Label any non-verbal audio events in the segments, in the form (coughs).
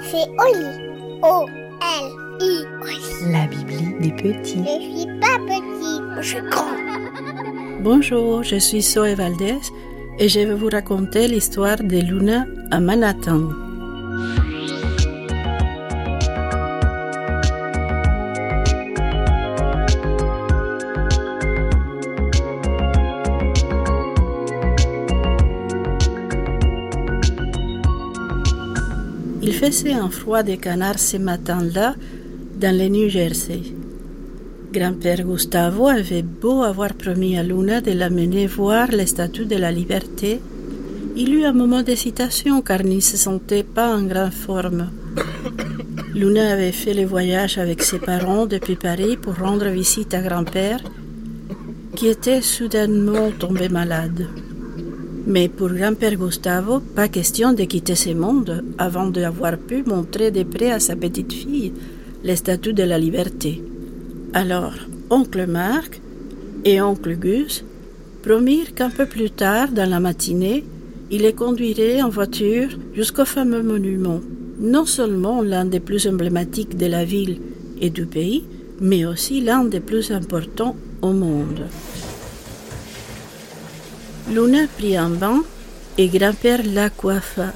C'est Oli. O-L-I. La Bibli des petits. Je suis pas petit, je suis grand. Bonjour, je suis Zoé Valdez et je vais vous raconter l'histoire de Luna à Manhattan. Faisait un froid de canard ce matin-là dans le New Jersey. Grand-père Gustavo avait beau avoir promis à Luna de l'amener voir les statues de la liberté. Il eut un moment d'hésitation car il ne se sentait pas en grande forme. (coughs) Luna avait fait le voyage avec ses parents depuis Paris pour rendre visite à grand-père, qui était soudainement tombé malade. Mais pour grand-père Gustavo, pas question de quitter ce monde avant d'avoir pu montrer de près à sa petite fille les statues de la liberté. Alors, oncle Marc et oncle Gus promirent qu'un peu plus tard dans la matinée, ils les conduiraient en voiture jusqu'au fameux monument, non seulement l'un des plus emblématiques de la ville et du pays, mais aussi l'un des plus importants au monde. Luna prit un bain et grand-père la coiffa,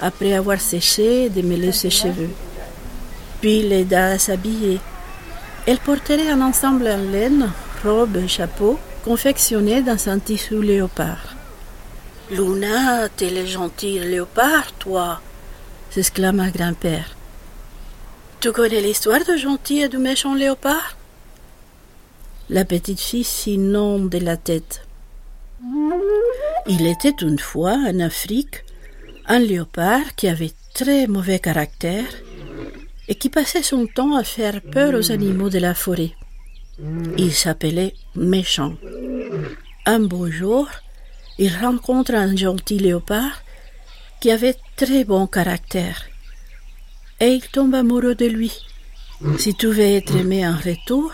après avoir séché et démêlé ses cheveux. Puis l'aida à s'habiller. Elle porterait un ensemble en laine, robe et chapeau, confectionné dans un tissu léopard. Luna, t'es le gentil léopard, toi s'exclama grand-père. Tu connais l'histoire du gentil et du méchant léopard? La petite fille s'inonde de la tête. Il était une fois en Afrique un léopard qui avait très mauvais caractère et qui passait son temps à faire peur aux animaux de la forêt. Il s'appelait Méchant. Un beau jour, il rencontre un gentil léopard qui avait très bon caractère et il tombe amoureux de lui. Si tu veux être aimé en retour,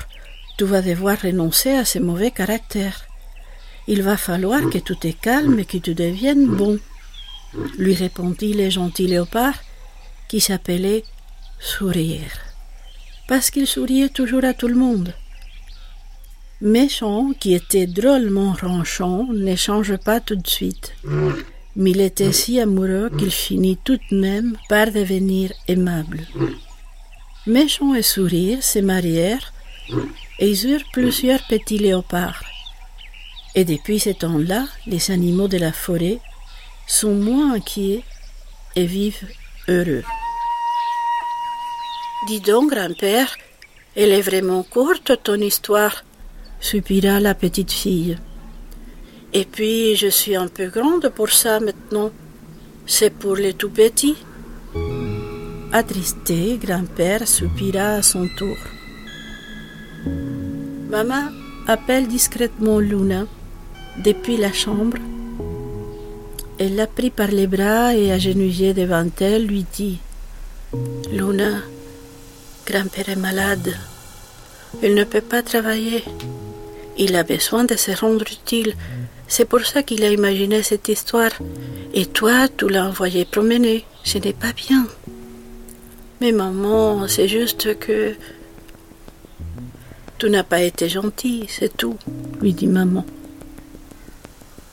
tu vas devoir renoncer à ce mauvais caractère. Il va falloir que tu te calmes et que tu deviennes bon, lui répondit le gentil léopard qui s'appelait Sourire, parce qu'il souriait toujours à tout le monde. Méchant, qui était drôlement ronchon, ne change pas tout de suite, mais il était si amoureux qu'il finit tout de même par devenir aimable. Méchant et Sourire se marièrent et ils eurent plusieurs petits léopards. Et depuis ce temps-là, les animaux de la forêt sont moins inquiets et vivent heureux. Dis donc, grand-père, elle est vraiment courte ton histoire, soupira la petite fille. Et puis, je suis un peu grande pour ça maintenant. C'est pour les tout petits. Attristé, grand-père soupira à son tour. Maman appelle discrètement Luna depuis la chambre. Elle l'a pris par les bras et agenouillé devant elle, lui dit Luna, grand-père est malade. Il ne peut pas travailler. Il a besoin de se rendre utile. C'est pour ça qu'il a imaginé cette histoire. Et toi, tu l'as envoyé promener. Ce n'est pas bien. Mais maman, c'est juste que... Tu n'as pas été gentil, c'est tout, lui dit maman.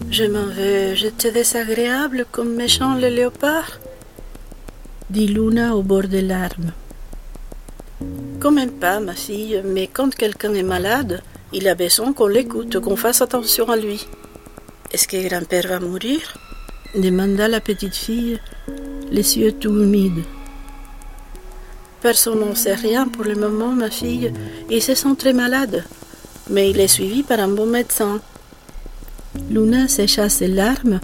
Je m'en veux, j'étais désagréable comme méchant le léopard? dit Luna au bord des larmes. Quand même pas, ma fille, mais quand quelqu'un est malade, il a besoin qu'on l'écoute, qu'on fasse attention à lui. Est-ce que grand-père va mourir? demanda la petite fille, les yeux tout humides. Personne n'en sait rien pour le moment, ma fille. Il se sent très malade, mais il est suivi par un bon médecin. Luna sécha ses larmes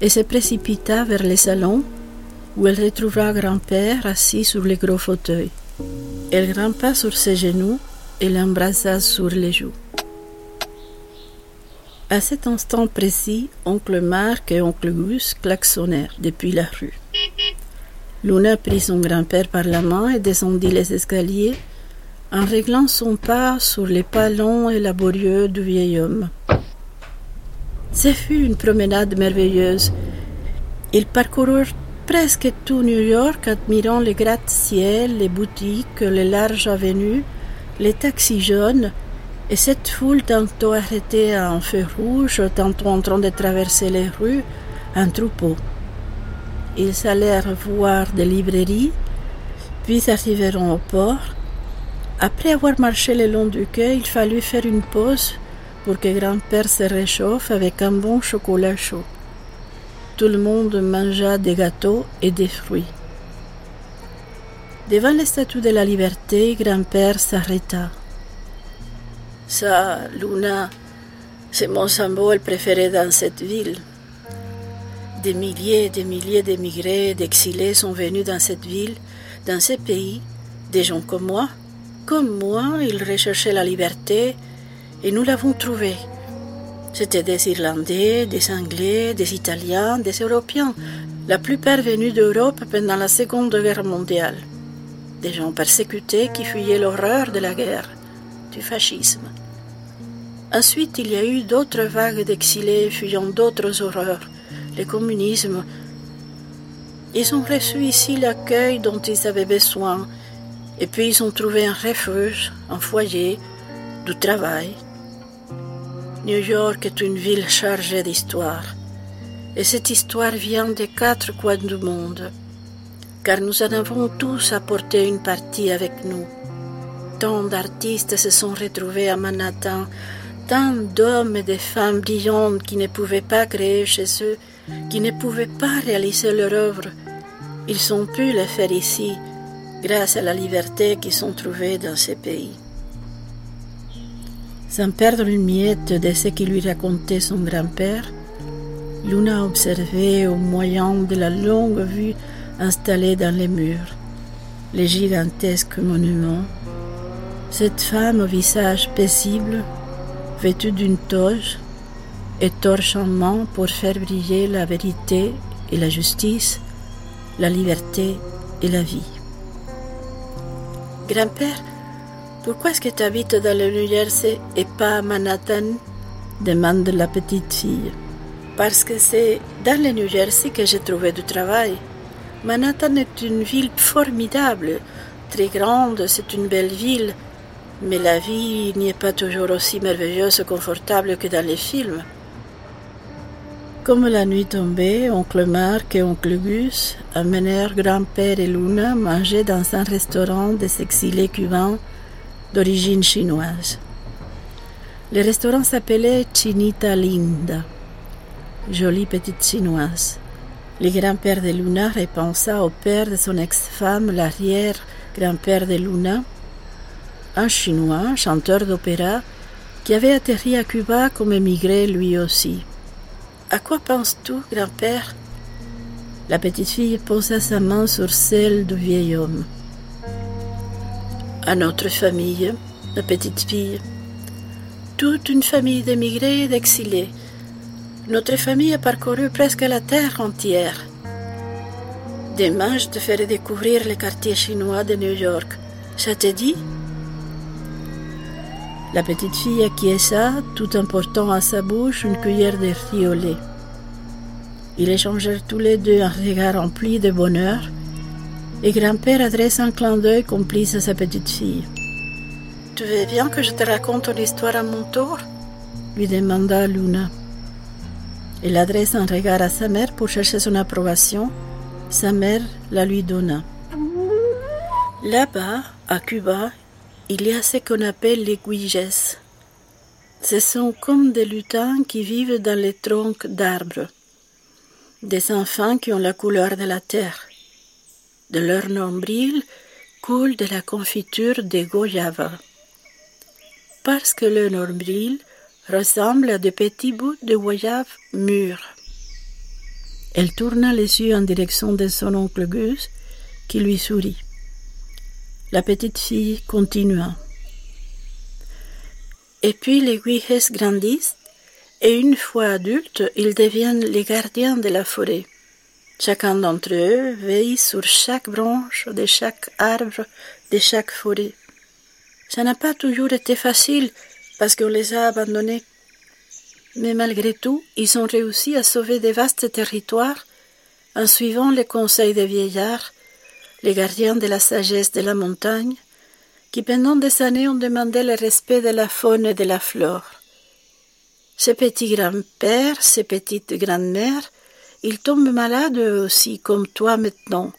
et se précipita vers le salon où elle retrouva grand-père assis sur le gros fauteuil. Elle grimpa sur ses genoux et l'embrassa sur les joues. À cet instant précis, oncle Marc et oncle Gus klaxonnèrent depuis la rue. Luna prit son grand-père par la main et descendit les escaliers en réglant son pas sur les pas longs et laborieux du vieil homme. Ce fut une promenade merveilleuse Ils parcoururent presque tout New York, admirant les gratte-ciel, les boutiques, les larges avenues, les taxis jaunes, et cette foule tantôt arrêtée à un feu rouge, tantôt en train de traverser les rues, un troupeau. Ils allèrent voir des librairies, puis arriveront au port. Après avoir marché le long du quai, il fallut faire une pause pour que grand-père se réchauffe avec un bon chocolat chaud tout le monde mangea des gâteaux et des fruits. Devant la statue de la liberté, grand-père s'arrêta. Ça, Luna, c'est mon symbole préféré dans cette ville. Des milliers et des milliers d'émigrés, d'exilés sont venus dans cette ville, dans ce pays, des gens comme moi. Comme moi, ils recherchaient la liberté et nous l'avons trouvée. C'était des Irlandais, des Anglais, des Italiens, des Européens, la plupart venus d'Europe pendant la Seconde Guerre mondiale. Des gens persécutés qui fuyaient l'horreur de la guerre, du fascisme. Ensuite, il y a eu d'autres vagues d'exilés fuyant d'autres horreurs, le communisme. Ils ont reçu ici l'accueil dont ils avaient besoin, et puis ils ont trouvé un refuge, un foyer, du travail, New York est une ville chargée d'histoire. Et cette histoire vient des quatre coins du monde, car nous en avons tous apporté une partie avec nous. Tant d'artistes se sont retrouvés à Manhattan, tant d'hommes et de femmes brillantes qui ne pouvaient pas créer chez eux, qui ne pouvaient pas réaliser leur œuvre. Ils ont pu le faire ici, grâce à la liberté qu'ils ont trouvée dans ces pays. Sans perdre une miette de ce qui lui racontait son grand-père, Luna observait au moyen de la longue vue installée dans les murs les gigantesques monuments. Cette femme au visage paisible, vêtue d'une toge et torche en main pour faire briller la vérité et la justice, la liberté et la vie. Grand-père, pourquoi est-ce que tu habites dans le New Jersey et pas à Manhattan? Demande la petite fille. Parce que c'est dans le New Jersey que j'ai trouvé du travail. Manhattan est une ville formidable, très grande, c'est une belle ville, mais la vie n'y est pas toujours aussi merveilleuse et confortable que dans les films. Comme la nuit tombait, oncle Marc et oncle Gus amenèrent grand-père et Luna manger dans un restaurant des exilés cubains d'origine chinoise. Le restaurant s'appelait Chinita Linda, jolie petite chinoise. Le grand-père de Luna repensa au père de son ex-femme, l'arrière-grand-père de Luna, un chinois, chanteur d'opéra, qui avait atterri à Cuba comme émigré lui aussi. À quoi penses-tu, grand-père? La petite fille posa sa main sur celle du vieil homme à notre famille, la petite fille. Toute une famille d'émigrés et d'exilés. Notre famille a parcouru presque la terre entière. Demain, je te ferai découvrir les quartiers chinois de New York. Ça te dit? La petite fille acquiesça, tout en portant à sa bouche une cuillère de riz au lait. Ils échangèrent tous les deux un regard rempli de bonheur et grand-père adresse un clin d'œil complice à sa petite fille. Tu veux bien que je te raconte ton histoire à mon tour? lui demanda Luna. Elle adresse un regard à sa mère pour chercher son approbation. Sa mère la lui donna. Là-bas, à Cuba, il y a ce qu'on appelle les guiges. Ce sont comme des lutins qui vivent dans les troncs d'arbres, des enfants qui ont la couleur de la terre de leur nombril coule de la confiture de goyava. Parce que le nombril ressemble à de petits bouts de goyave mûrs. Elle tourna les yeux en direction de son oncle Gus, qui lui sourit. La petite fille continua. Et puis les guijes grandissent, et une fois adultes, ils deviennent les gardiens de la forêt. Chacun d'entre eux veille sur chaque branche de chaque arbre de chaque forêt. Ça n'a pas toujours été facile parce qu'on les a abandonnés. Mais malgré tout, ils ont réussi à sauver des vastes territoires en suivant les conseils des vieillards, les gardiens de la sagesse de la montagne, qui pendant des années ont demandé le respect de la faune et de la flore. Ces petits grands-pères, ces petites grands-mères, ils tombent malades aussi, comme toi maintenant.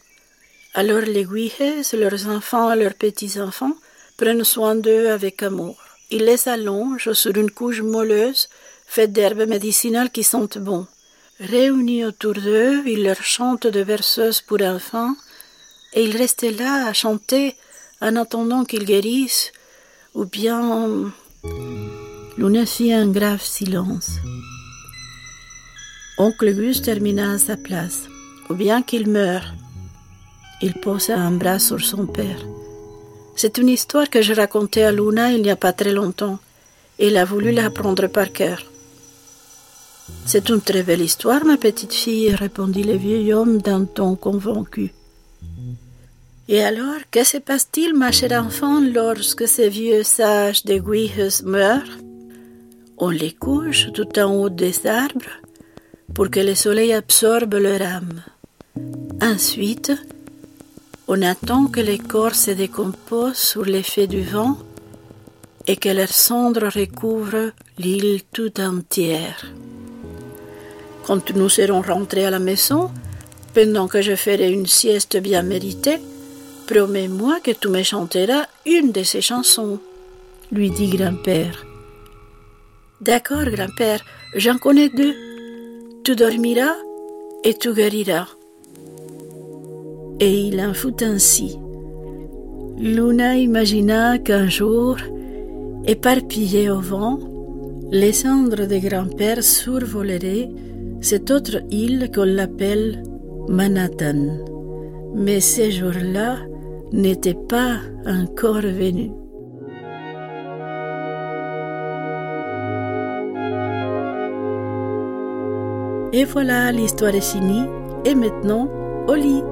Alors les guiches, leurs enfants et leurs petits-enfants, prennent soin d'eux avec amour. Ils les allongent sur une couche molleuse, faite d'herbes médicinales qui sentent bon. Réunis autour d'eux, ils leur chantent de verseuses pour enfants, et ils restent là à chanter en attendant qu'ils guérissent, ou bien Luna fit un grave silence. Oncle Gus termina à sa place. Ou bien qu'il meure. Il posa un bras sur son père. C'est une histoire que je racontais à Luna il n'y a pas très longtemps. Il a voulu l'apprendre par cœur. C'est une très belle histoire, ma petite fille, répondit le vieil homme d'un ton convaincu. Et alors, que se passe-t-il, ma chère enfant, lorsque ces vieux sages de Guihes meurent On les couche tout en haut des arbres pour que le soleil absorbe leur âme. Ensuite, on attend que les corps se décomposent sous l'effet du vent et que leurs cendres recouvrent l'île tout entière. Quand nous serons rentrés à la maison, pendant que je ferai une sieste bien méritée, promets-moi que tu me chanteras une de ces chansons, lui dit grand-père. D'accord, grand-père, j'en connais deux. Tu dormiras et tu guériras. Et il en fut ainsi. Luna imagina qu'un jour, éparpillées au vent, les cendres de grand-père survoleraient cette autre île qu'on l'appelle Manhattan. Mais ces jours-là n'étaient pas encore venus. Et voilà, l'histoire est finie. Et maintenant, au lit.